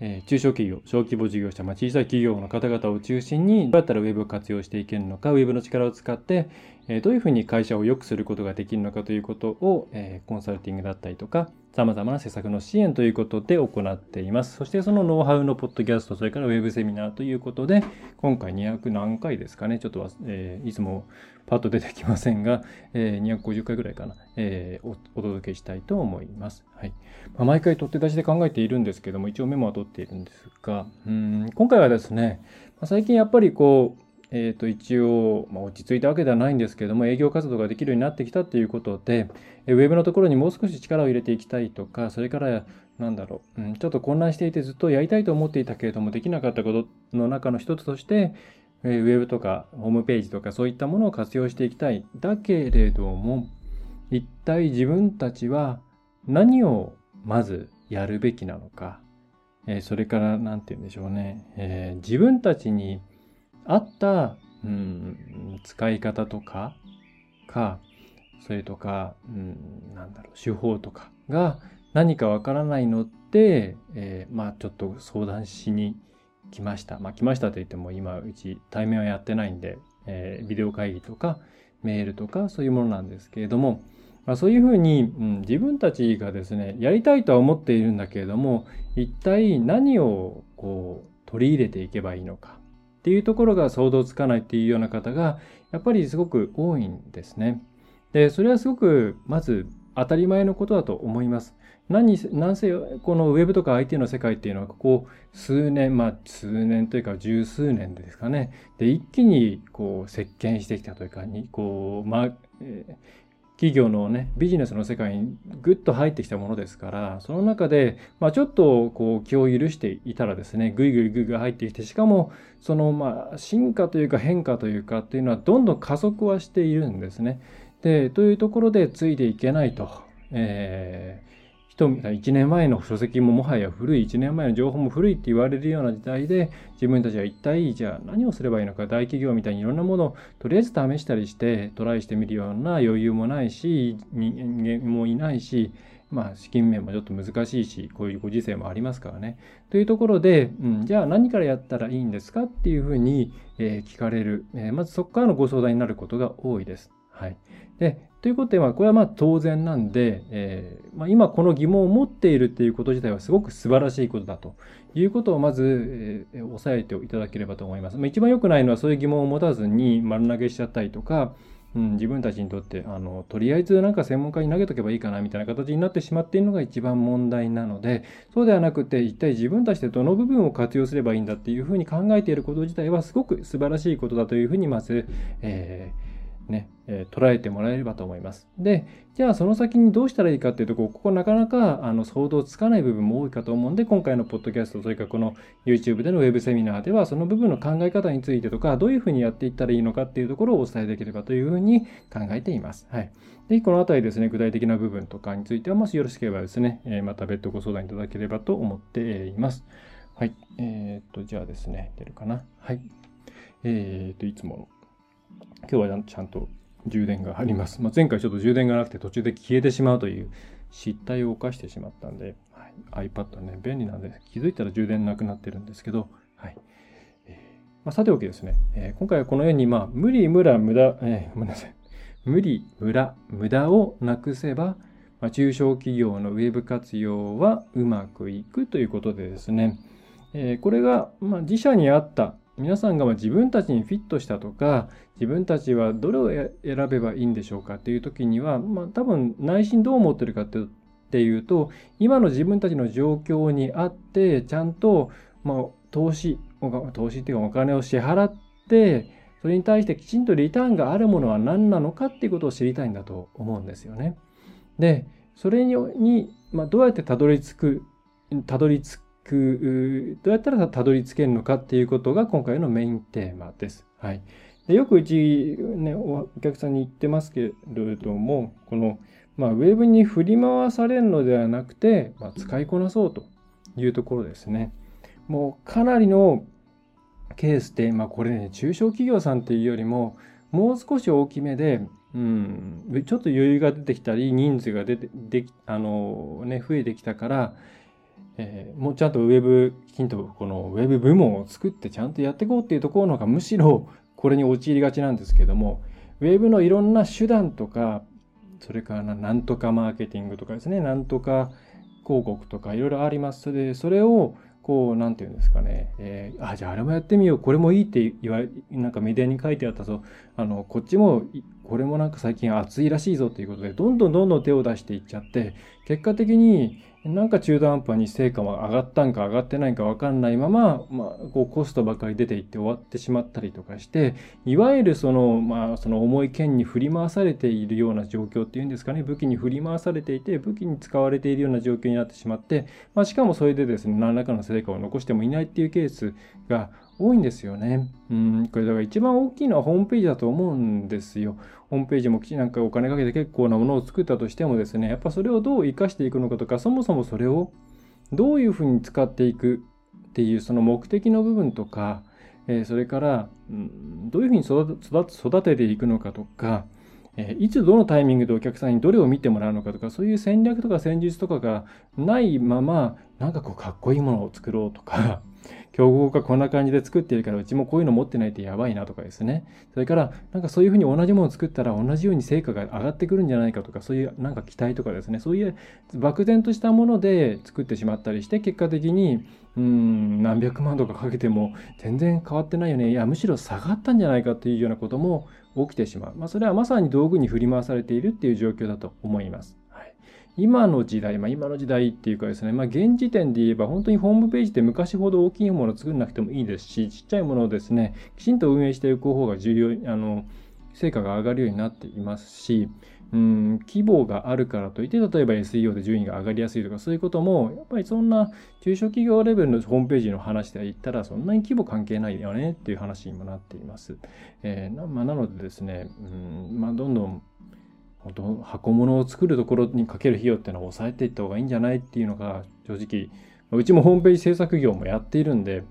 えー、中小企業、小規模事業者、まあ、小さい企業の方々を中心にどうやったらウェブを活用していけるのか、ウェブの力を使って、えー、どういうふうに会社を良くすることができるのかということを、えー、コンサルティングだったりとか、様々な施策の支援ということで行っています。そしてそのノウハウのポッドキャスト、それからウェブセミナーということで、今回200何回ですかね、ちょっとは、え、いつもパッと出てきませんが、えー、250回ぐらいかな、えーお、届けしたいと思います。はい。まあ、毎回取って出しで考えているんですけども、一応メモは取っているんですが、うん今回はですね、まあ、最近やっぱりこう、え、ー、と、一応、まあ、落ち着いたわけではないんですけども、営業活動ができるようになってきたということで、ウェブのところにもう少し力を入れていきたいとか、それから、なんだろう、うん、ちょっと混乱していてずっとやりたいと思っていたけれども、できなかったことの中の一つとして、ウェブとかホームページとかそういったものを活用していきたい。だけれども、一体自分たちは何をまずやるべきなのか、えそれから、なんて言うんでしょうね、えー、自分たちに合った、うん、使い方とか、か、それとか、うん、なんだろう、手法とかが何かわからないのって、えー、まあちょっと相談しに来ました。まあ来ましたと言っても今うち対面はやってないんで、えー、ビデオ会議とかメールとかそういうものなんですけれども、まあ、そういうふうに、うん、自分たちがですね、やりたいとは思っているんだけれども、一体何をこう取り入れていけばいいのかっていうところが想像つかないっていうような方がやっぱりすごく多いんですね。で、それはすごくまず当たり前のことだと思います。何何せこのウェブとか IT の世界っていうのはここ数年まあ数年というか十数年ですかねで一気にこう席巻してきたというかにこうまあ、えー企業のね、ビジネスの世界にぐっと入ってきたものですから、その中で、まあ、ちょっとこう気を許していたらですね、ぐいぐいぐいぐい入ってきて、しかも、そのまあ進化というか変化というかっていうのはどんどん加速はしているんですね。で、というところでついていけないと。えー1年前の書籍ももはや古い、1年前の情報も古いって言われるような時代で、自分たちは一体じゃあ何をすればいいのか、大企業みたいにいろんなものをとりあえず試したりしてトライしてみるような余裕もないし、人間もいないし、まあ、資金面もちょっと難しいし、こういうご時世もありますからね。というところで、うん、じゃあ何からやったらいいんですかっていうふうに、えー、聞かれる、えー、まずそこからのご相談になることが多いです。はい。で、ということで、まあ、これはまあ当然なんで、えー、まあ、今この疑問を持っているっていうこと自体はすごく素晴らしいことだということをまず、えー、押さえていただければと思います。まあ、一番良くないのはそういう疑問を持たずに丸投げしちゃったりとか、うん、自分たちにとってあのとりあえずなんか専門家に投げとけばいいかなみたいな形になってしまっているのが一番問題なのでそうではなくて一体自分たちでどの部分を活用すればいいんだっていうふうに考えていること自体はすごく素晴らしいことだというふうにまず、えー、捉えてもらえればと思います。で、じゃあその先にどうしたらいいかっていうとこ、ここなかなかあの想像つかない部分も多いかと思うんで、今回のポッドキャスト、それからこの YouTube でのウェブセミナーでは、その部分の考え方についてとか、どういうふうにやっていったらいいのかっていうところをお伝えできればというふうに考えています。はい。で、このあたりですね、具体的な部分とかについては、もしよろしければですね、え、また別途ご相談いただければと思っています。はい。えー、っと、じゃあですね、出るかな。はい。えー、っと、いつもの今日はちゃんと充電があります。まあ、前回ちょっと充電がなくて途中で消えてしまうという失態を犯してしまったんで、はい、iPad はね、便利なんで気づいたら充電なくなってるんですけど、はい。えー、まあ、さておきですね、えー、今回はこのように、まあ、無理、無駄、無駄、えー、ごめんなさい。無理、無駄、無駄をなくせば、まあ、中小企業のウェブ活用はうまくいくということでですね、えー、これが、まあ、自社にあった皆さんが自分たちにフィットしたとか自分たちはどれを選べばいいんでしょうかっていう時には、まあ、多分内心どう思ってるかっていうと今の自分たちの状況にあってちゃんと、まあ、投資投資っていうかお金を支払ってそれに対してきちんとリターンがあるものは何なのかっていうことを知りたいんだと思うんですよね。でそれに、まあ、どうやってたどり着くたどり着く、どうやったらたどり着けるのかっていうことが今回のメインテーマです。はい。でよくうち、ね、お客さんに言ってますけれども、この、まあ、ウェブに振り回されるのではなくて、まあ、使いこなそうというところですね。もうかなりのケースで、まあ、これね、中小企業さんっていうよりも、もう少し大きめで、うん、ちょっと余裕が出てきたり、人数が出て、であのね、増えてきたから、えー、もうちゃんとウェブ、きちんとこのウェブ部門を作ってちゃんとやっていこうっていうところの方がむしろこれに陥りがちなんですけども、ウェブのいろんな手段とか、それからなんとかマーケティングとかですね、なんとか広告とかいろいろあります。で、それをこう、なんていうんですかね、えー、あ、じゃああれもやってみよう、これもいいって言われ、なんかメディアに書いてあったぞ、あの、こっちも、これもなんか最近熱いらしいぞっていうことで、どんどんどんどん手を出していっちゃって、結果的になんか中途半端に成果も上がったんか上がってないか分かんないまま、まあ、こうコストばかり出ていって終わってしまったりとかして、いわゆるその、まあ、その重い剣に振り回されているような状況っていうんですかね、武器に振り回されていて、武器に使われているような状況になってしまって、まあ、しかもそれでですね、何らかの成果を残してもいないっていうケースが多いんですよね。うん、これだから一番大きいのはホームページだと思うんですよ。ホームページもきちなんかお金かけて結構なものを作ったとしてもですね、やっぱそれをどう活かしていくのかとか、そもそもそれをどういうふうに使っていくっていうその目的の部分とか、えー、それから、うん、どういうふうに育てていくのかとか、えー、いつどのタイミングでお客さんにどれを見てもらうのかとか、そういう戦略とか戦術とかがないまま、なんかこうかっこいいものを作ろうとか、競合がこんな感じで作ってるからうちもこういうの持ってないとやばいなとかですね。それからなんかそういうふうに同じものを作ったら同じように成果が上がってくるんじゃないかとかそういうなんか期待とかですね。そういう漠然としたもので作ってしまったりして結果的にうん何百万とかかけても全然変わってないよね。いやむしろ下がったんじゃないかっていうようなことも起きてしまう。まあそれはまさに道具に振り回されているっていう状況だと思います。今の時代、まあ、今の時代っていうかですね、まあ、現時点で言えば本当にホームページって昔ほど大きいものを作らなくてもいいですし、ちっちゃいものをですね、きちんと運営していく方が重要、あの、成果が上がるようになっていますし、うん、規模があるからといって、例えば SEO で順位が上がりやすいとか、そういうことも、やっぱりそんな中小企業レベルのホームページの話で言ったら、そんなに規模関係ないよねっていう話にもなっています。えーなまあ、なのでですね、うんまあ、どんどん本当箱物を作るところにかける費用っていうのは抑えていった方がいいんじゃないっていうのが正直うちもホームページ制作業もやっているんで、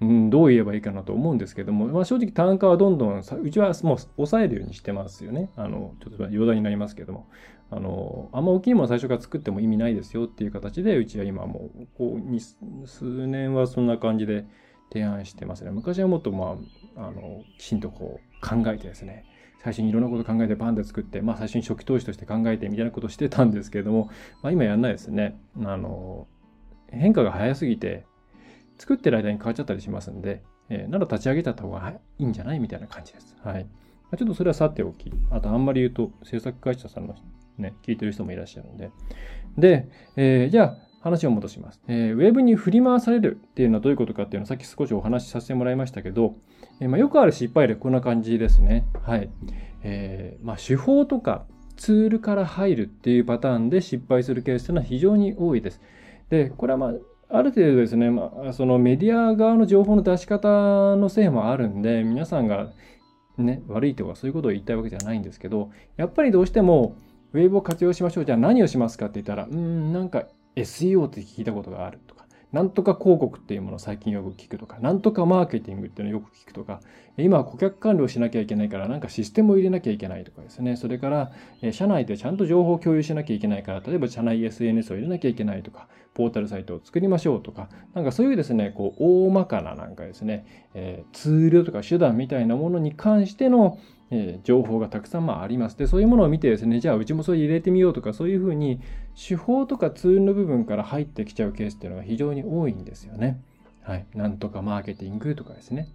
うん、どう言えばいいかなと思うんですけども、まあ、正直単価はどんどんうちはもう抑えるようにしてますよね。あのちょっと余談になりますけども。あのあんま大きいもの最初から作っても意味ないですよっていう形でうちは今もうこう数年はそんな感じで提案してますね。昔はもっとまああのきちんとこう考えてですね最初にいろんなこと考えてパンで作って、まあ最初に初期投資として考えてみたいなことしてたんですけれども、まあ今やんないですね。あの、変化が早すぎて、作ってる間に変わっちゃったりしますんで、えー、なら立ち上げちゃった方がいいんじゃないみたいな感じです。はい。ちょっとそれはさておき、あとあんまり言うと制作会社さんのね、聞いてる人もいらっしゃるんで。で、えー、じゃあ話を戻します、えー。ウェブに振り回されるっていうのはどういうことかっていうのをさっき少しお話しさせてもらいましたけど、えー、まあ、よくある失敗例こんな感じですね。はい。えー、まあ、手法とかツールから入るっていうパターンで失敗するケースというのは非常に多いです。で、これはまあ、ある程度ですね、まあ、そのメディア側の情報の出し方のせいもあるんで、皆さんがね、悪いとかそういうことを言いたいわけじゃないんですけど、やっぱりどうしても、ウェブを活用しましょう。じゃあ何をしますかって言ったら、うん、なんか SEO って聞いたことがあるとか、なんとか広告っていうものを最近よく聞くとか、なんとかマーケティングっていうのをよく聞くとか、今は顧客管理をしなきゃいけないから、なんかシステムを入れなきゃいけないとかですね。それから、社内でちゃんと情報を共有しなきゃいけないから、例えば社内 SNS を入れなきゃいけないとか、ポータルサイトを作りましょうとか、なんかそういうですね、こう、大まかななんかですね、え、ツールとか手段みたいなものに関しての、え情報がたくさんまああります。で、そういうものを見てですね、じゃあうちもそれ入れてみようとか、そういうふうに手法とかツールの部分から入ってきちゃうケースっていうのは非常に多いんですよね。はい。なんとかマーケティングとかですね。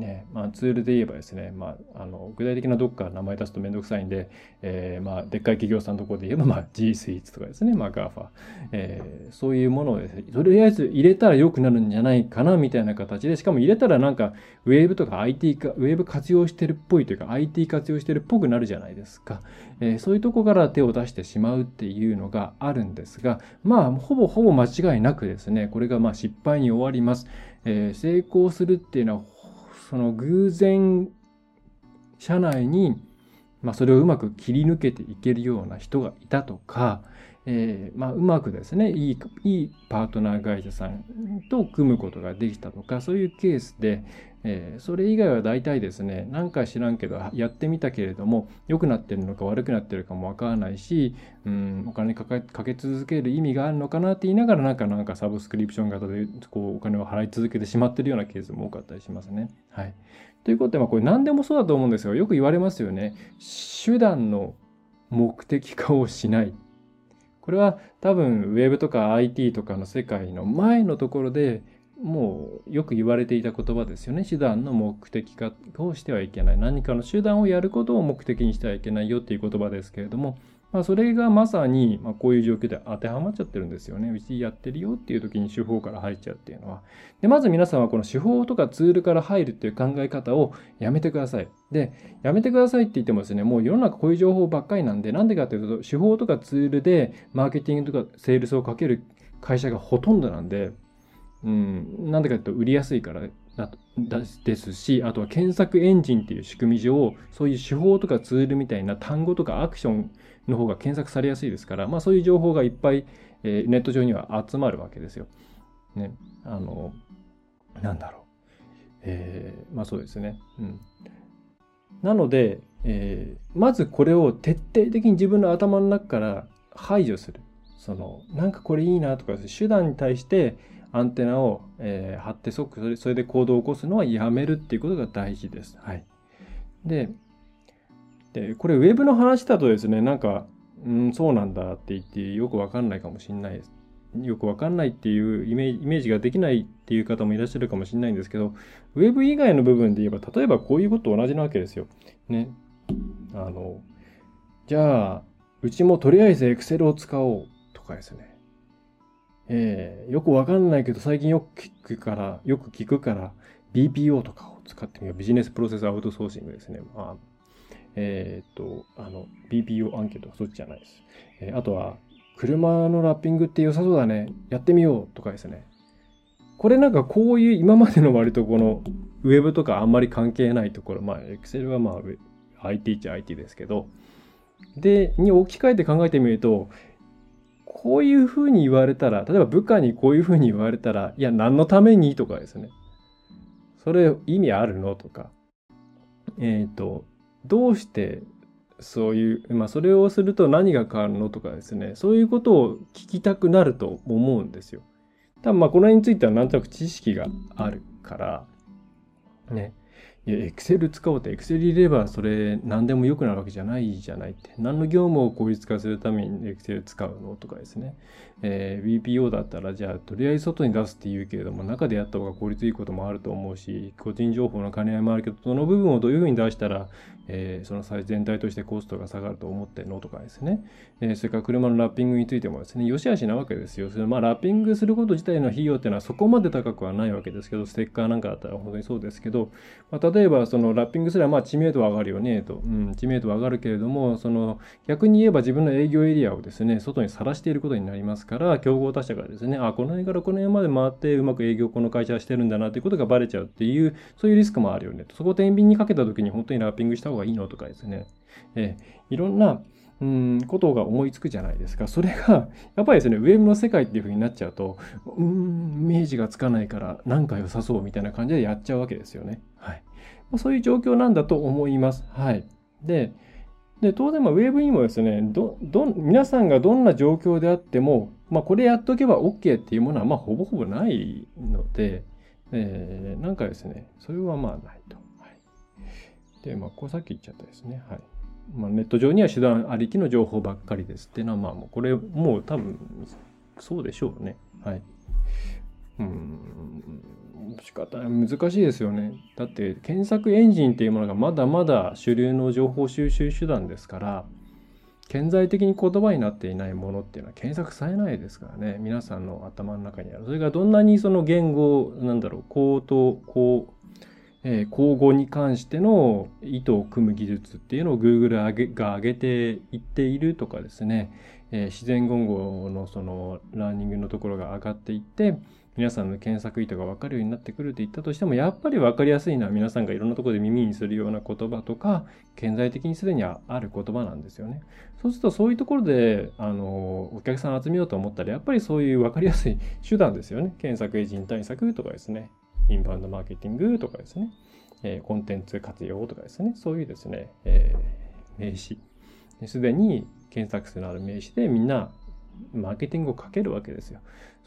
ねまあ、ツールで言えばですね、まあ、あの具体的などっか名前出すとめんどくさいんで、えー、まあ、でっかい企業さんのところで言えば、まあ、G スイーツとかですね、まあ、GAFA、えー、そういうものをですね、とりあえず入れたら良くなるんじゃないかなみたいな形で、しかも入れたらなんか、ウェーブとか IT か、ウェーブ活用してるっぽいというか、IT 活用してるっぽくなるじゃないですか。えー、そういうとこから手を出してしまうっていうのがあるんですが、まあ、ほぼほぼ間違いなくですね、これがまあ失敗に終わります。えー、成功するっていうのはその偶然社内に、まあ、それをうまく切り抜けていけるような人がいたとか、えー、まあ、うまくですねいいいいパートナー会社さんと組むことができたとかそういうケースで、えー、それ以外は大体ですね何か知らんけどやってみたけれども良くなってるのか悪くなってるかもわからないし、うん、お金かけ続ける意味があるのかなって言いながらなんかなんかサブスクリプション型でこうお金を払い続けてしまってるようなケースも多かったりしますね。はい、ということで、まあ、これ何でもそうだと思うんですがよく言われますよね。手段の目的化をしない。これは多分ウェブとか IT とかの世界の前のところでもうよく言われていた言葉ですよね。手段の目的化をしてはいけない。何かの手段をやることを目的にしてはいけないよっていう言葉ですけれども、まあ、それがまさに、まこういう状況で当てはまっちゃってるんですよね。うちやってるよっていう時に手法から入っちゃうっていうのは。で、まず皆さんはこの手法とかツールから入るっていう考え方をやめてください。で、やめてくださいって言ってもですね、もう世の中こういう情報ばっかりなんで、なんでかというと、手法とかツールでマーケティングとかセールスをかける会社がほとんどなんで、うん、なんでかというと売りやすいからですし、あとは検索エンジンっていう仕組み上、そういう手法とかツールみたいな単語とかアクションの方が検索されやすいですから、まあそういう情報がいっぱい、えー、ネット上には集まるわけですよ。ね。あの、なんだろう。えー、まあそうですね。うん。なので、えー、まずこれを徹底的に自分の頭の中から排除する。その、なんかこれいいなとか、手段に対してアンテナを、えー、張って即それそれで行動を起こすのはやめるっていうことが大事です。はい。で、でこれウェブの話だとですね、なんか、うん、そうなんだって言ってよくわかんないかもしれないです。よくわかんないっていうイメージができないっていう方もいらっしゃるかもしれないんですけど、ウェブ以外の部分で言えば、例えばこういうこと同じなわけですよ。ね。あの、じゃあ、うちもとりあえず Excel を使おうとかですね。えー、よくわかんないけど最近よく聞くから、よく聞くから BPO とかを使ってみよう。ビジネスプロセスアウトソーシングですね。まあ、えー、っと、あの、BPO アンケートはそっちじゃないです。えー、あとは、車のラッピングって良さそうだね。やってみようとかですね。これなんかこういう今までの割とこのウェブとかあんまり関係ないところ、まあ Excel はまあ IT っちゃ IT ですけど、で、に置き換えて考えてみると、こういうふうに言われたら、例えば部下にこういうふうに言われたら、いや、何のためにとかですね。それ意味あるのとか。えっ、ー、と、どうしてそういう、まあ、それをすると何が変わるのとかですね。そういうことを聞きたくなると思うんですよ。多分まあ、この辺についてはなんとなく知識があるから、ね。いや、エクセル使おうって、エクセル入れればそれ何でも良くなるわけじゃないじゃないって。何の業務を効率化するためにエクセル使うのとかですね。え。bpo だったら、じゃあ、とりあえず外に出すって言うけれども、中でやった方が効率いいこともあると思うし、個人情報の兼ね合いもあるけど、その部分をどういうふうに出したら、えー、その際全体としてコストが下がると思ってのとかですね。えー、それから車のラッピングについてもですね、良し悪しなわけですよ。それまあ、ラッピングすること自体の費用っていうのはそこまで高くはないわけですけど、ステッカーなんかだったら本当にそうですけど、まあ、例えば例えばそのラッピングすればまあ知名度は上がるよねと、うん、知名度は上がるけれども、その逆に言えば自分の営業エリアをですね、外にさらしていることになりますから、競合他社がですね、あ、この辺からこの辺まで回ってうまく営業この会社はしてるんだなということがバレちゃうっていう、そういうリスクもあるよねと。そこを天秤にかけた時に本当にラッピングした方がいいのとかですね、えー、いろんな、うん、ことが思いつくじゃないですか。それが、やっぱりですね、ウェブの世界っていう風になっちゃうと、うん、イメージがつかないから、なんか良さそうみたいな感じでやっちゃうわけですよね。はい。まあ、そういう状況なんだと思います。はい。で、で当然、ウェブにもですねど、ど、皆さんがどんな状況であっても、まあ、これやっとけば OK っていうものは、まあ、ほぼほぼないので、えー、なんかですね、それはまあないと。はい、で、まあ、こうさっき言っちゃったですね。はい。まあ、ネット上には手段ありきの情報ばっかりですっていうのは、まあ、もうこれ、もう多分、そうでしょうね。はい。うん。仕方難しいですよね。だって検索エンジンっていうものがまだまだ主流の情報収集手段ですから、顕在的に言葉になっていないものっていうのは検索されないですからね。皆さんの頭の中にある。それがどんなにその言語、なんだろう、口頭、こう、えー、口語に関しての意図を組む技術っていうのを Google が上げていっているとかですね、えー、自然言語のそのラーニングのところが上がっていって皆さんの検索意図が分かるようになってくると言ったとしてもやっぱり分かりやすいのは皆さんがいろんなところで耳にするような言葉とか顕在的にすでにある言葉なんですよね。そうするとそういうところであのお客さん集めようと思ったらやっぱりそういう分かりやすい手段ですよね。検索エンジン対策とかですねインバウンドマーケティングとかですね、えー、コンテンツ活用とかですねそういうですね、えー、名詞すでに検索数のある名詞でみんなマーケティングをかけるわけですよ。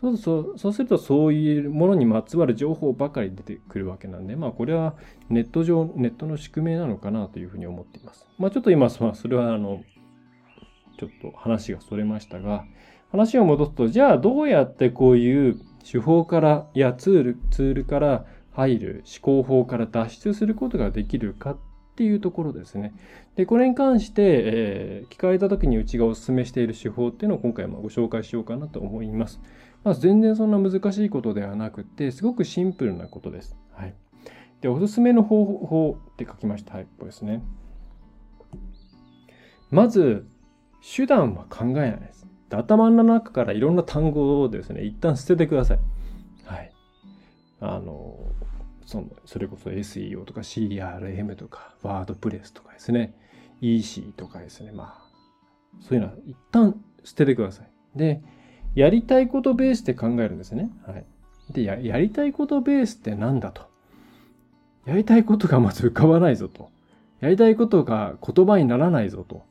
そうそうそうするとそういうものにまつわる情報ばかり出てくるわけなんで、まあこれはネット上、ネットの宿命なのかなというふうに思っています。まあちょっと今、それはあの、ちょっと話がそれましたが、話を戻すと、じゃあどうやってこういう手法からやツール、ツールから入る思考法から脱出することができるかっていうところですね。で、これに関して、えー、聞かれた時にうちがお勧めしている手法っていうのを今回もご紹介しようかなと思います。まあ、全然そんな難しいことではなくて、すごくシンプルなことです。はい。で、おすすめの方法って書きました。はい、ここですね。まず、手段は考えないです。で頭の中からいろんな単語をですね、一旦捨ててください。はい。あの、そのそれこそ SEO とか CRM とかワードプレスとかですね EC とかですねまあそういうのは一旦捨ててくださいでやりたいことベースで考えるんですねはいでややりたいことベースって何だとやりたいことがまず浮かばないぞとやりたいことが言葉にならないぞと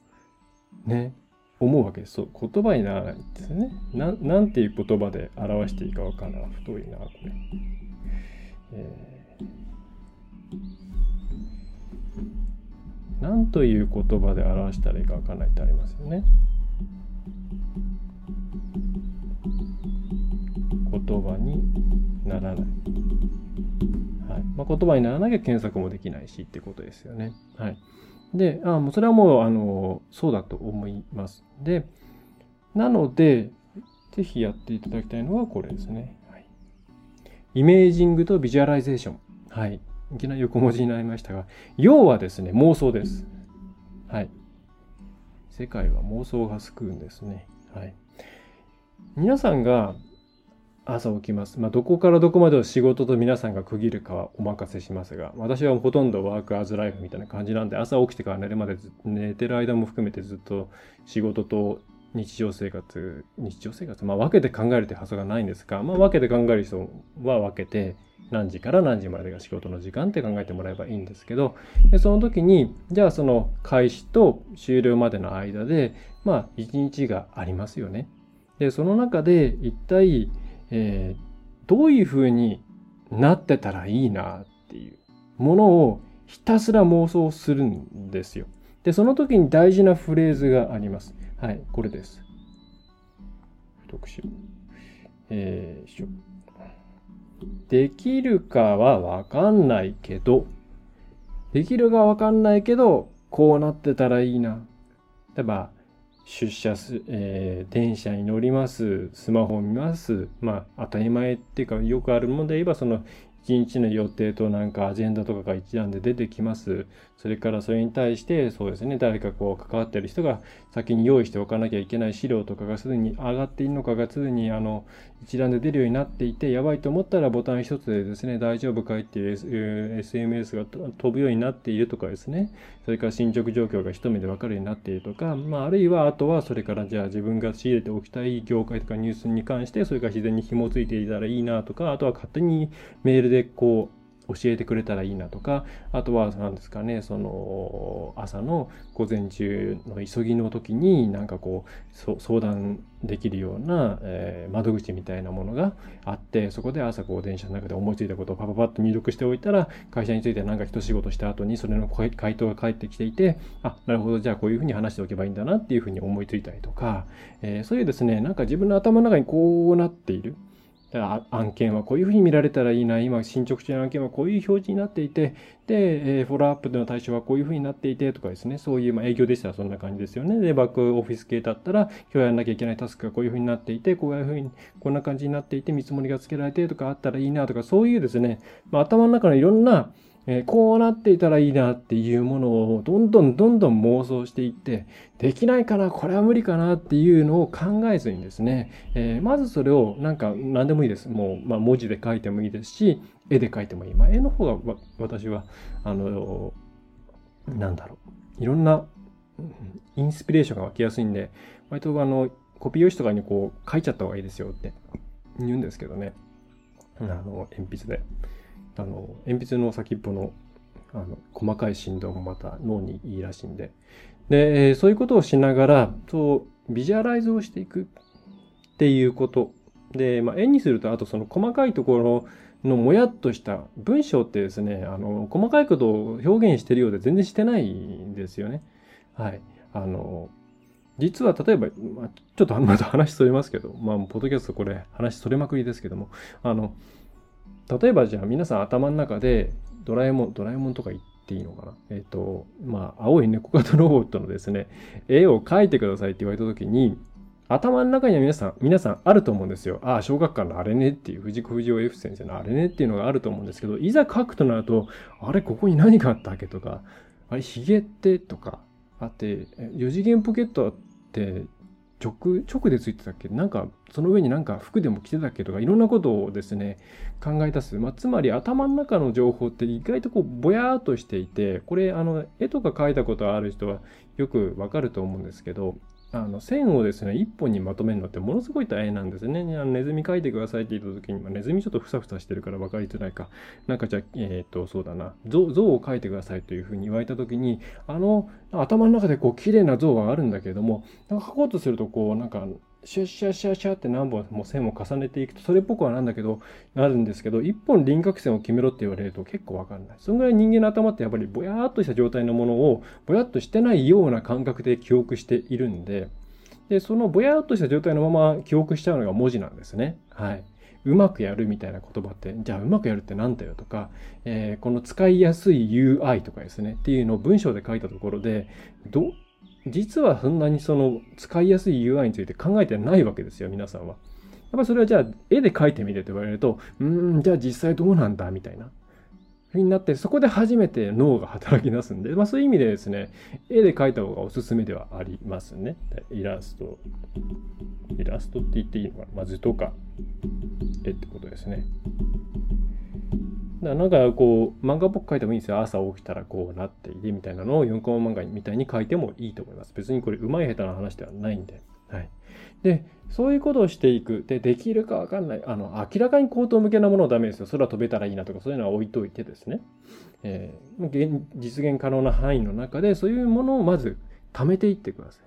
ね思うわけです。そう、言葉にならないんですね。ななんていう言葉で表していいかわからない。太いな、これ。えー何という言葉で表したらいいか分かんないってありますよね。言葉にならない。はいまあ、言葉にならなきゃ検索もできないしってことですよね。はい。で、あもうそれはもう、あの、そうだと思います。で、なので、ぜひやっていただきたいのはこれですね。はい、イメージングとビジュアライゼーション。はい。いきなり横文字になりましたが、要はですね、妄想です。はい。世界は妄想が救うんですね。はい。皆さんが朝起きます。まあ、どこからどこまでを仕事と皆さんが区切るかはお任せしますが、私はほとんどワークアズライフみたいな感じなんで、朝起きてから寝るまで寝てる間も含めてずっと仕事と日常生活、日常生活、まあ分けて考えるって発想がないんですが、まあ分けて考える人は分けて、何時から何時までが仕事の時間って考えてもらえばいいんですけどでその時にじゃあその開始と終了までの間でまあ一日がありますよね。でその中で一体、えー、どういうふうになってたらいいなっていうものをひたすら妄想するんですよ。でその時に大事なフレーズがあります。はい、これです。特集。えー、できるかはわかんないけど、できるかわかんないけど、こうなってたらいいな。例えば、出社す、えー、電車に乗ります、スマホを見ます。まあ、当たり前っていうか、よくあるもので言えば、その、一日の予定となんかアジェンダとかが一覧で出てきます。それからそれに対してそうですね、誰かこう関わってる人が先に用意しておかなきゃいけない資料とかがすでに上がっているのかがすでにあの一覧で出るようになっていて、やばいと思ったらボタン一つでですね、大丈夫かいっていう SMS が飛ぶようになっているとかですね、それから進捗状況が一目でわかるようになっているとか、まあ、あるいはあとはそれからじゃあ自分が仕入れておきたい業界とかニュースに関して、それが自然に紐付いていたらいいなとか、あとは勝手にメールでこう教えてくれたらいいなとかあとは何ですかねその朝の午前中の急ぎの時になんかこう相談できるような、えー、窓口みたいなものがあってそこで朝こう電車の中で思いついたことをパパパッと入力しておいたら会社について何か一仕事した後にそれの回答が返ってきていてあなるほどじゃあこういうふうに話しておけばいいんだなっていうふうに思いついたりとか、えー、そういうですねなんか自分の頭の中にこうなっている。だ案件はこういうふうに見られたらいいな、今進捗中の案件はこういう表示になっていて、で、え、フォローアップでの対象はこういうふうになっていてとかですね、そういう、まあ、営業でしたらそんな感じですよね。で、バックオフィス系だったら、今日やらなきゃいけないタスクがこういうふうになっていて、こういうふうに、こんな感じになっていて、見積もりがつけられてとかあったらいいなとか、そういうですね、まあ、頭の中のいろんな、え、こうなっていたらいいなっていうものをどんどんどんどん妄想していって、できないかな、これは無理かなっていうのを考えずにですね、え、まずそれをなんか何でもいいです。もう、ま、文字で書いてもいいですし、絵で描いてもいい。まあ、絵の方が私は、あの、なんだろう、いろんなインスピレーションが湧きやすいんで、割とあの、コピー用紙とかにこう書いちゃった方がいいですよって言うんですけどね。あの、鉛筆で。あの鉛筆の先っぽのあの細かい振動もまた脳にいいらしいんででそういうことをしながらそうビジュアライズをしていくっていうことで、まあ、絵にするとあとその細かいところのもやっとした文章ってですねあの細かいことを表現してるようで全然してないんですよね。はい。あの実は例えば、まあ、ちょっとまた話それますけど、まあ、ポッドキャストこれ話それまくりですけども、あの、例えばじゃあ皆さん頭の中でドラえもん、ドラえもんとか言っていいのかな？えっ、ー、と、まあ、青い猫型ロボットのですね、絵を描いてくださいって言われた時に、頭の中には皆さん、皆さんあると思うんですよ。ああ、小学館のあれねっていう、藤子不二雄 F 先生のあれねっていうのがあると思うんですけど、いざ書くとなると、あれ、ここに何があったっけとか、あれ、ヒゲってとか、あって、4次元ポケットって直、直でついてたっけ？なんか、その上になんか服でも着てたっけとか、いろんなことをですね、考え出す。まあ、つまり頭の中の情報って意外とこう、ぼやーっとしていて、これ、あの、絵とか描いたことある人はよくわかると思うんですけど、あの線をですね一本にまとめるのってものすごい大変なんですね。あのネズミ描いてくださいって言った時に、まあ、ネズミちょっとふさふさしてるから分かりづらいか。なんかじゃあ、えっ、と、そうだな。像を描いてくださいというふうに言われた時に、あの頭の中でこう綺麗な像があるんだけれども、なんか描こうとするとこうなんかシャッシャッシャッシャッって何本も線を重ねていくと、それっぽくはなんだけど、なるんですけど、一本輪郭線を決めろって言われると結構わかんない。そのぐらい人間の頭ってやっぱりぼやーっとした状態のものを、ぼやっとしてないような感覚で記憶しているんで、で、そのぼやっとした状態のまま記憶しちゃうのが文字なんですね。はい。うまくやるみたいな言葉って、じゃあうまくやるって何だよとか、えー、この使いやすい UI とかですね、っていうのを文章で書いたところで、ど、実はそんなにその使いやすい UI について考えてないわけですよ、皆さんは。やっぱそれはじゃあ絵で描いてみてと言われると、うーん、じゃあ実際どうなんだみたいな。になって、そこで初めて脳が働き出すんで、まあそういう意味でですね、絵で描いた方がおすすめではありますね。イラスト。イラストって言っていいのかな？まあ図とか絵ってことですね。だなんかこう、漫画っぽく描いてもいいんですよ。朝起きたらこうなっていてみたいなのを4コマ漫画みたいに描いてもいいと思います。別にこれ上手い下手な話ではないんで。はい。で、そういうことをしていく。で、できるかわかんない。あの、明らかに口頭向けなものはダメですよ。空飛べたらいいなとか、そういうのは置いといてですね。えー、実現可能な範囲の中で、そういうものをまず貯めていってくださ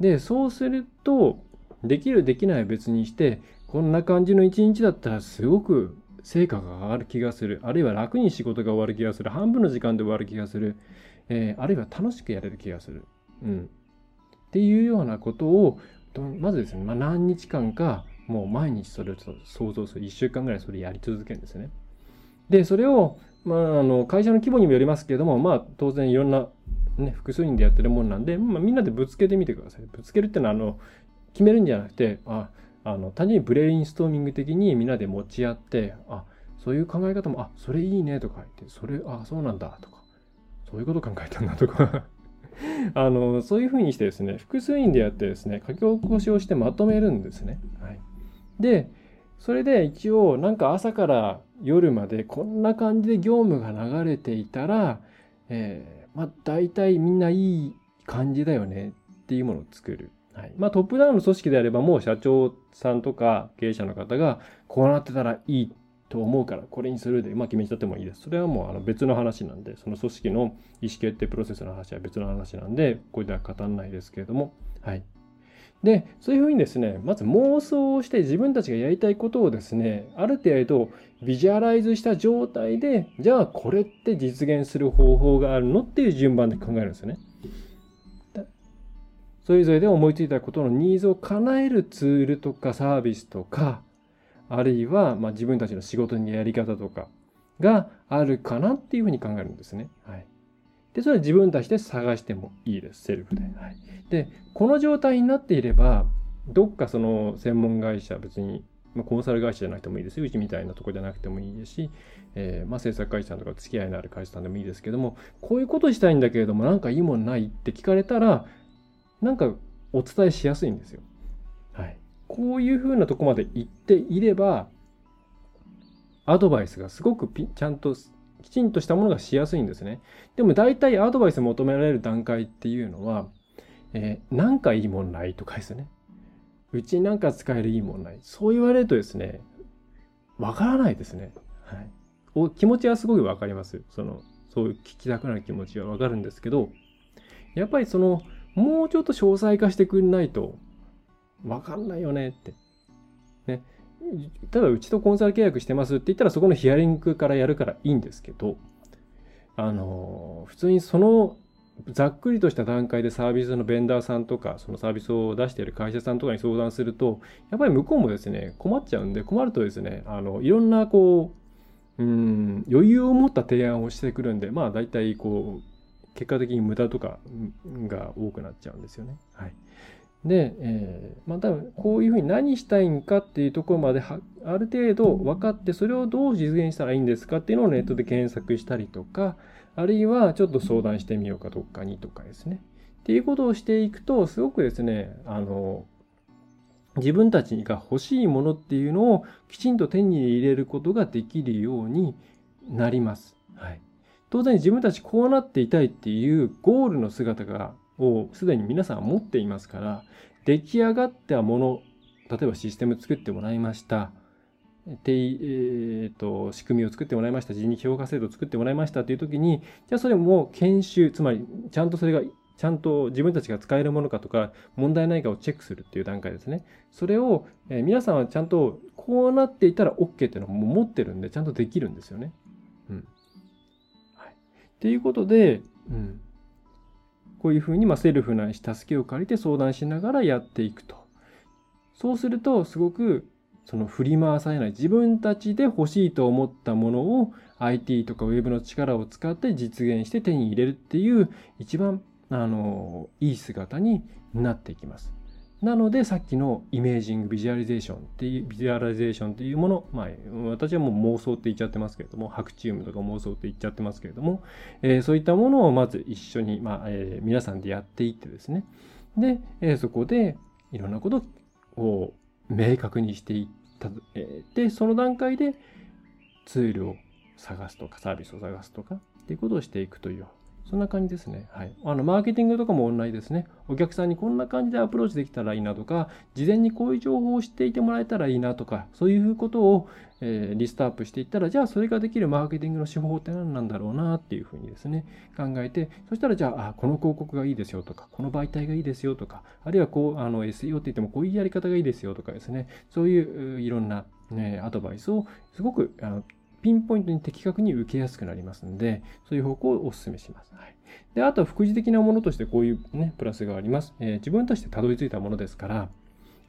い。で、そうすると、できるできないは別にして、こんな感じの一日だったらすごく成果が上がる気がする。あるいは楽に仕事が終わる気がする。半分の時間で終わる気がする。えー、あるいは楽しくやれる気がする。うん。っていうようなことをまずですね、まあ、何日間かもう毎日それを想像する1週間ぐらいそれやり続けるんですね。でそれを、まあ、あの会社の規模にもよりますけれども、まあ、当然いろんな、ね、複数人でやってるもんなんで、まあ、みんなでぶつけてみてください。ぶつけるっていうのはあの決めるんじゃなくてああの単にブレインストーミング的にみんなで持ち合ってあそういう考え方もあそれいいねとか言ってそれあそうなんだとかそういうこと考えたんだとか あのそういうふうにしてですね複数人でやってですね書き起こしをしてまとめるんですね。はい、でそれで一応なんか朝から夜までこんな感じで業務が流れていたら、えー、まあ大体みんないい感じだよねっていうものを作る。はいまあ、トップダウンの組織であればもう社長さんとか経営者の方がこうなってたらいいと思うからこれにするで、まあ、決めちゃってもいいです。それはもうあの別の話なんで、その組織の意思決定プロセスの話は別の話なんで、これでは語らないですけれども、はい。で、そういうふうにですね、まず妄想をして自分たちがやりたいことをですね、ある程度ビジュアライズした状態で、じゃあこれって実現する方法があるのっていう順番で考えるんですよね。それぞれで思いついたことのニーズを叶えるツールとかサービスとか、あるいはま自分たちの仕事のやり方とかがあるかなっていうふうに考えるんですね。はい、でそれは自分たちで探してもいいですセルフで。はい、でこの状態になっていればどっかその専門会社別にまあ、コンサル会社じゃなくてもいいですよ。うちみたいなとこじゃなくてもいいですし、えー、まあ、制作会社さんとか付き合いのある会社さんでもいいですけども、こういうことしたいんだけれども、なんかいいもんないって聞かれたら、なんかお伝えしやすいんですよ。はい。こういうふうなとこまで行っていれば、アドバイスがすごくピちゃんときちんとしたものがしやすいんですね。でも大体アドバイス求められる段階っていうのは、えー、なんかいいもんないとかですね。うちなんか使えるいいもんない。そう言われるとですね、わからないですね。はい。お気持ちはすごいわかります。その、そういう聞きたくなる気持ちはわかるんですけど、やっぱりその、もうちょっと詳細化してくんないと、わかんないよねって。ね。ただうちとコンサル契約してますって言ったらそこのヒアリングからやるからいいんですけど、あの、普通にそのざっくりとした段階でサービスのベンダーさんとか、そのサービスを出している会社さんとかに相談すると、やっぱり向こうもですね、困っちゃうんで、困るとですね、あの、いろんなこう、うん、余裕を持った提案をしてくるんで、まあ大体こう、結果的に無駄とかが多くなっちゃうんですよね。はい。で、えー、まあ多分こういうふうに何したいんかっていうところまである程度分かってそれをどう実現したらいいんですかっていうのをネットで検索したりとかあるいはちょっと相談してみようかどっかにとかですねっていうことをしていくとすごくですねあの自分たちが欲しいものっていうのをきちんと手に入れることができるようになります。はい、当然自分たちこうなっていたいっていうゴールの姿がをすでに皆さん持っていますから、出来上がったもの、例えばシステム作ってもらいました。てえーと、仕組みを作ってもらいました、人力評価制度を作ってもらいましたという時に、じゃあそれも研修、つまりちゃんとそれがちゃんと自分たちが使えるものかとか、問題ないかをチェックするっていう段階ですね。それを、えー、皆さんはちゃんとこうなっていたら OK っていうのも持ってるんで、ちゃんとできるんですよね。っていうことで、うん。こういうふうにまセルフないし助けを借りて相談しながらやっていくと。そうするとすごくその振り回されない自分たちで欲しいと思ったものを IT とか Web の力を使って実現して手に入れるっていう一番あのいい姿になっていきます。なのでさっきのイメージング、ビジュアリゼーションっていう、ビジュアライゼーションっていうもの、まあ私はもう妄想って言っちゃってますけれども、ハクチウムとか妄想って言っちゃってますけれども、えー、そういったものをまず一緒に、まあえー、皆さんでやっていってですね。で、えー、そこでいろんなことを明確にしていった、えー、で、その段階でツールを探すとか、サービスを探すとかっていうことをしていくというそんな感じですね。はい。あの、マーケティングとかもオンラインですね。お客さんにこんな感じでアプローチできたらいいなとか、事前にこういう情報を知っていてもらえたらいいなとか、そういうことを、えー、リストアップしていったら、じゃあそれができるマーケティングの手法って何なんだろうなっていうふうにですね、考えて、そしたらじゃあ、あこの広告がいいですよとか、この媒体がいいですよとか、あるいはこう、あの、SEO って言ってもこういうやり方がいいですよとかですね、そういういろんな、ね、アドバイスをすごくあのピンポイントに的確に受けやすくなりますので、そういう方向をお勧めします。はい、であとは副次的なものとしてこういうね、プラスがあります。えー、自分としてたどり着いたものですから、やっ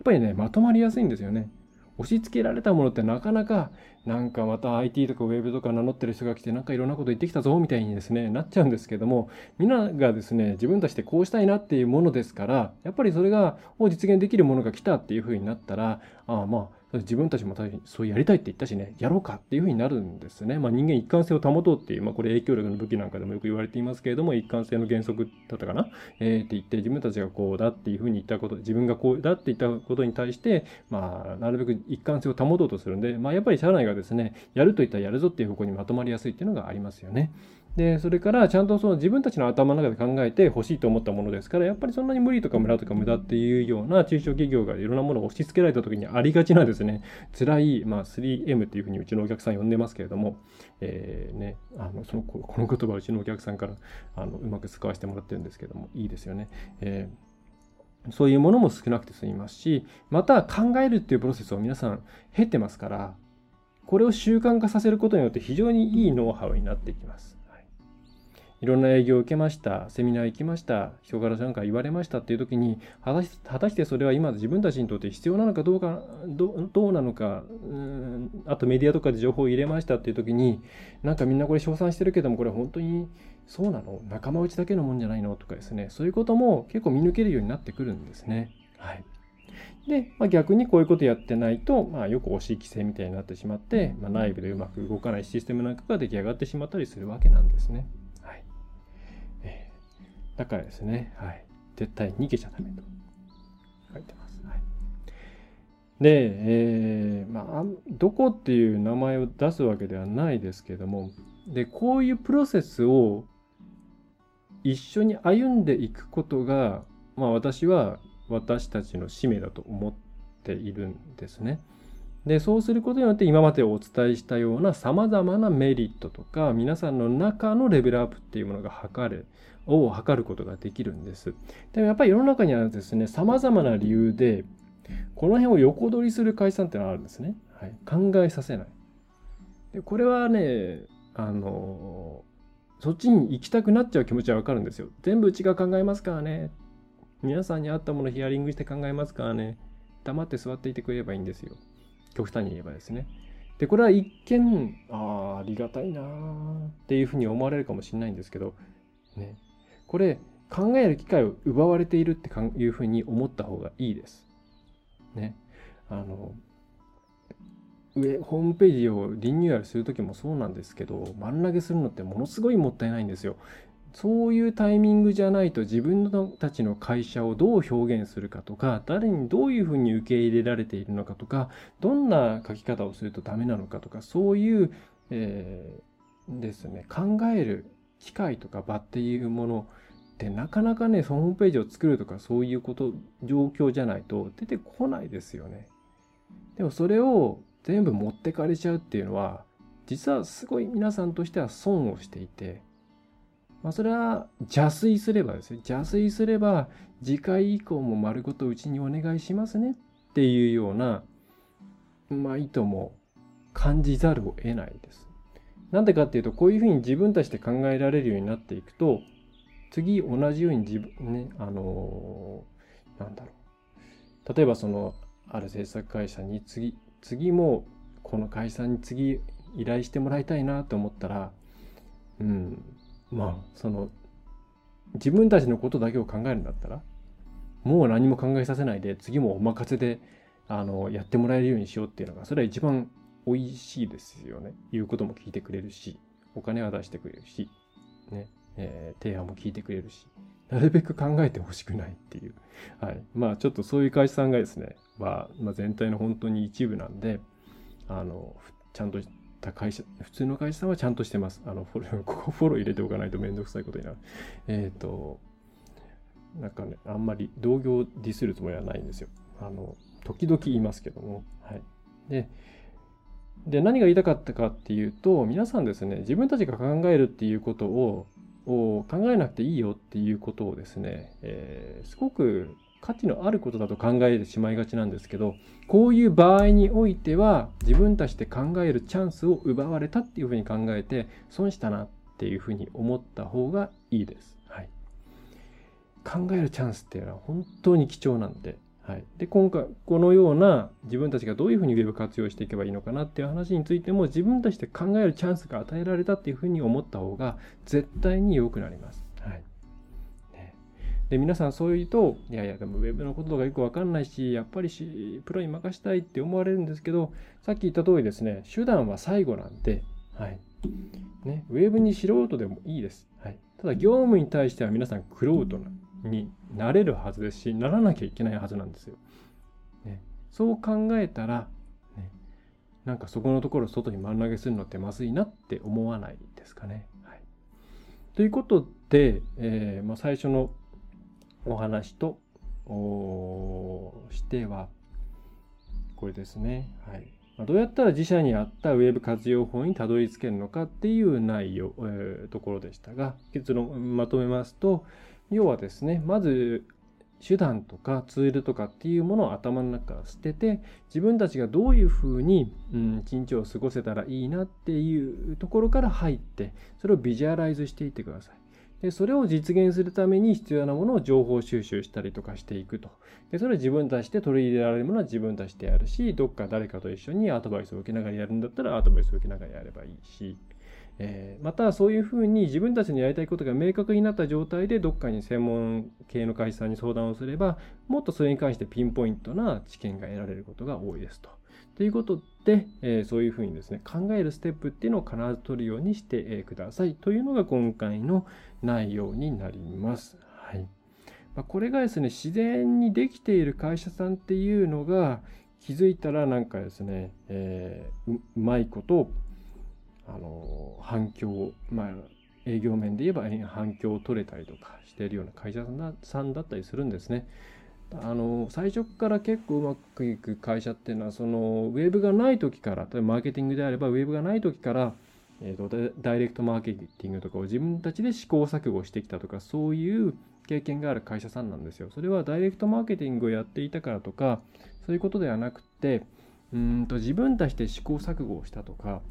ぱりね、まとまりやすいんですよね。押し付けられたものってなかなかなんかまた IT とか Web とか名乗ってる人が来てなんかいろんなこと言ってきたぞみたいにですねなっちゃうんですけどもみんながですね自分たちでこうしたいなっていうものですからやっぱりそれがを実現できるものが来たっていうふうになったらああまあ自分たちもそうやりたいって言ったしね、やろうかっていうふうになるんですね。まあ、人間一貫性を保とうっていう、まあ、これ影響力の武器なんかでもよく言われていますけれども、一貫性の原則だったかな、えー、って言って、自分たちがこうだっていうふうに言ったこと、自分がこうだって言ったことに対して、まあ、なるべく一貫性を保とうとするんで、まあ、やっぱり社内がですね、やると言ったらやるぞっていう方向にまとまりやすいっていうのがありますよね。で、それからちゃんとその自分たちの頭の中で考えて欲しいと思ったものですから、やっぱりそんなに無理とか無駄とか無駄っていうような中小企業がいろんなものを押し付けられた時にありがちなですね、辛い、まあ 3M っていうふうにうちのお客さん呼んでますけれども、えー、ね、あの、その、この言葉うちのお客さんからあのうまく使わせてもらってるんですけども、いいですよね。えーそういうものも少なくて済みますし、また考えるっていうプロセスを皆さん経てますから、これを習慣化させることによって非常にいいノウハウになっていきます。いろんな営業を受けましたセミナー行きました人からなんか言われましたっていう時に果たし果たしてそれは今自分たちにとって必要なのかどうかどどうなのかうんあとメディアとかで情報を入れましたっていう時になんかみんなこれ称賛してるけどもこれ本当にそうなの？仲間内だけのもんじゃないの？とかですねそういうことも結構見抜けるようになってくるんですね。はいで、まあ、逆にこういうことやってないと、まあ、よく惜しい規制みたいになってしまって、まあ、内部でうまく動かないシステムなんかが出来上がってしまったりするわけなんですね。だからですね、はい、絶対逃げちゃダメと書いてます。はい、で、えー、まあ、どこっていう名前を出すわけではないですけども、で、こういうプロセスを一緒に歩んでいくことが、まあ、私は私たちの使命だと思っているんですね。でそうすることによって今までお伝えしたようなさまざまなメリットとか皆さんの中のレベルアップっていうものが測るを測ることができるんです。でもやっぱり世の中にはですねさまざまな理由でこの辺を横取りする解散ってのがあるんですね。はい、考えさせない。でこれはねあのそっちに行きたくなっちゃう気持ちはわかるんですよ。全部うちが考えますからね。皆さんに合ったものヒアリングして考えますからね。黙って座っていてくれればいいんですよ。極端に言えばですね。で、これは一見、ああ、ありがたいなっていうふうに思われるかもしれないんですけど、ね。これ、考える機会を奪われているっていうふうに思った方がいいです。ね。あの、上、ホームページをリニューアルするときもそうなんですけど、丸投げするのってものすごいもったいないんですよ。そういうタイミングじゃないと自分たちの会社をどう表現するかとか誰にどういうふうに受け入れられているのかとかどんな書き方をするとダメなのかとかそういう、えー、ですね考える機会とか場っていうものってなかなかねホームページを作るとかそういうこと状況じゃないと出てこないですよね。でもそれを全部持ってかれちゃうっていうのは実はすごい皆さんとしては損をしていてまあ、それは邪推すればですね、邪推すれば、次回以降も丸ごとうちにお願いしますねっていうような、まあ、意図も感じざるを得ないです。なんでかっていうと、こういうふうに自分たちで考えられるようになっていくと、次同じように自分ね、あのー、なんだろう。例えばその、ある制作会社に次、次もこの会社に次依頼してもらいたいなと思ったら、うん、まあその自分たちのことだけを考えるんだったらもう何も考えさせないで次もお任せであのやってもらえるようにしようっていうのがそれは一番美味しいですよね言うことも聞いてくれるしお金は出してくれるしねえー、提案も聞いてくれるしなるべく考えてほしくないっていう。はい。まあちょっとそういう会社さんがですね、まあ、まあ、全体の本当に一部なんで、あの、ちゃんとた会社、普通の会社さんはちゃんとしてます。あの、フォロー、ここフォロー入れておかないとめんどくさいことになる。えっ、ー、と、なんかね、あんまり同業ディスるつもりはないんですよ。あの、時々言いますけども。はい。で、で、何が言いたかったかっていうと、皆さんですね、自分たちが考えるっていうことを、を考えなくていいよっていうことをですね、えー、すごく価値のあることだと考えてしまいがちなんですけどこういう場合においては自分たちで考えるチャンスを奪われたっていうふうに考えて損したなっていうふうに思った方がいいです。はい、考えるチャンスっていうのは本当に貴重なんで。はい、で今回このような自分たちがどういうふうに Web 活用していけばいいのかなっていう話についても自分たちで考えるチャンスが与えられたっていうふうに思った方が絶対に良くなります。で皆さんそう言うといやいやでもウェブのこととかよくわかんないしやっぱりしプロに任したいって思われるんですけどさっき言った通りですね手段は最後なんで、はい。ね、ウェブに素人でもいいです、はい、ただ業務に対しては皆さんクロートになれるはずですしならなきゃいけないはずなんですよ、ね、そう考えたら、ね、なんかそこのところ外に丸投げするのってまずいなって思わないですかね、はい、ということで、えーまあ、最初のお話としては、これですね。はい。どうやったら自社に合ったウェブ活用法にたどり着けるのかっていう内容、えー、ところでしたが、結論まとめますと、要はですね、まず手段とかツールとかっていうものを頭の中から捨てて、自分たちがどういうふうに、うん、一日を過ごせたらいいなっていうところから入って、それをビジュアライズしていってください。でそれを実現するために必要なものを情報収集したりとかしていくと。でそれを自分たちで取り入れられるものは自分たちでやるし、どっか誰かと一緒にアドバイスを受けながらやるんだったらアドバイスを受けながらやればいいし、えー、またそういうふうに自分たちのやりたいことが明確になった状態でどっかに専門系の会社さんに相談をすればもっとそれに関してピンポイントな知見が得られることが多いですと。ということで、えー、そういうふうにですね考えるステップっていうのを必ず取るようにして、えくださいというのが今回の内容になります。はいまあ、これがですね自然にできている会社さんっていうのが気づいたらなんかですね、えー、うまいことあの反響まあ営業面で言えば反響を取れたりとかしているような会社さんだったりするんですね。あの最初から結構うまくいく会社っていうのはそのウェブがない時から例えばマーケティングであればウェブがない時から、えーと、ダイレクトマーケティングとかを自分たちで試行錯誤してきたとかそういう経験がある会社さんなんですよ。それはダイレクトマーケティングをやっていたからとかそういうことではなくてうんと自分たちで試行錯誤をしたとか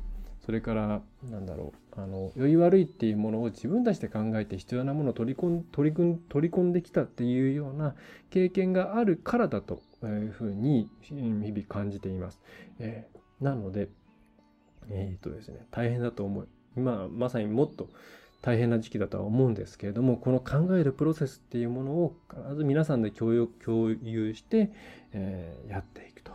それからなんだろうあの良い悪いっていうものを自分たちで考えて必要なものを取り込ん取り組取り込んできたっていうような経験があるからだというふうに日々感じています。えー、なので、えー、っとですね、大変だと思う。今まさにもっと大変な時期だとは思うんですけれども、この考えるプロセスっていうものを必ず皆さんで共有共有して、えー、やっていくと。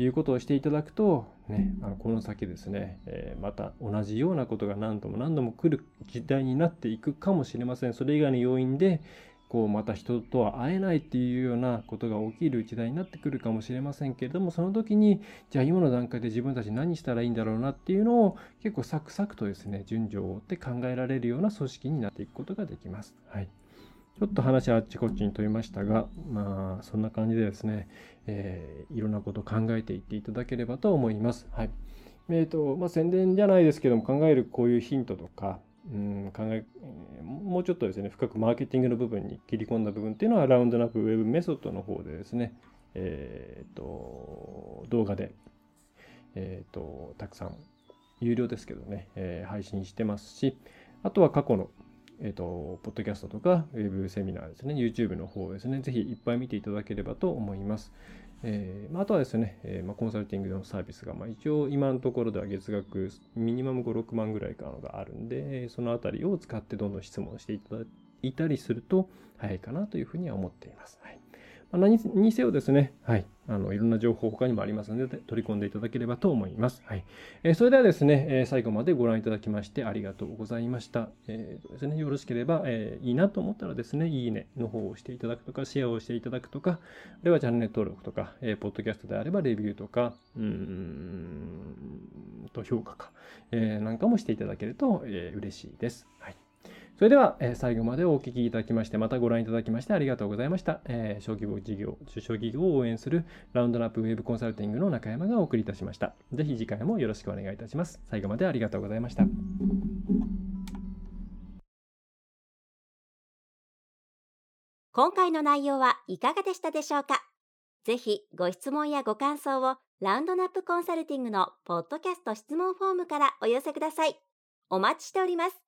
いうことをしていただくと、ね、あのこの先ですね、えー、また同じようなことが何度も何度も来る時代になっていくかもしれません。それ以外の要因で、こうまた人とは会えないっていうようなことが起きる時代になってくるかもしれませんけれどもその時にじゃあ今の段階で自分たち何したらいいんだろうなっていうのを結構サクサクとですね順序を追って考えられるような組織になっていくことができます。はいちょっと話あっちこっちに飛びましたが、まあ、そんな感じでですね、えー、いろんなことを考えていっていただければと思います。はい。えっ、ー、と、まあ、宣伝じゃないですけども、考えるこういうヒントとか、うん、考え、もうちょっとですね、深くマーケティングの部分に切り込んだ部分っていうのは、ラウンドナップウェブメソッドの方でですね、え、ー、と、動画で、えっ、と、たくさん、有料ですけどね、え配信してますし、あとは過去のえっ、ー、と、ポッドキャストとか、ウェブセミナーですね、YouTube の方ですね、ぜひいっぱい見ていただければと思います。えーまあ、あとはですね、えーまあ、コンサルティングのサービスが、まあ、一応今のところでは月額ミニマム5、6万ぐらいかのがあるんで、そのあたりを使ってどんどん質問していただいたりすると早いかなというふうには思っています。はい、何にせよですね、はい。あの、いろんな情報他にもありますので、取り込んでいただければと思います。はい。えー、それではですね、えー、最後までご覧いただきましてありがとうございました。えー、とですね、よろしければ、えー、いいなと思ったらですね、いいねの方をしていただくとか、シェアをしていただくとか、あるいはチャンネル登録とか、えー、ポッドキャストであればレビューとか、うーんと評価か、えー、なんかもしていただけると、えー、嬉しいです。はい。それでは、えー、最後までお聞きいただきまして、またご覧いただきましてありがとうございました。えー、小規模事業、中小企業を応援するラウンドナップウェブコンサルティングの中山がお送りいたしました。ぜひ次回もよろしくお願いいたします。最後までありがとうございました。今回の内容はいかがでしたでしょうか？ぜひご質問やご感想をラウンドナップコンサルティングのポッドキャスト質問フォームからお寄せください。お待ちしております。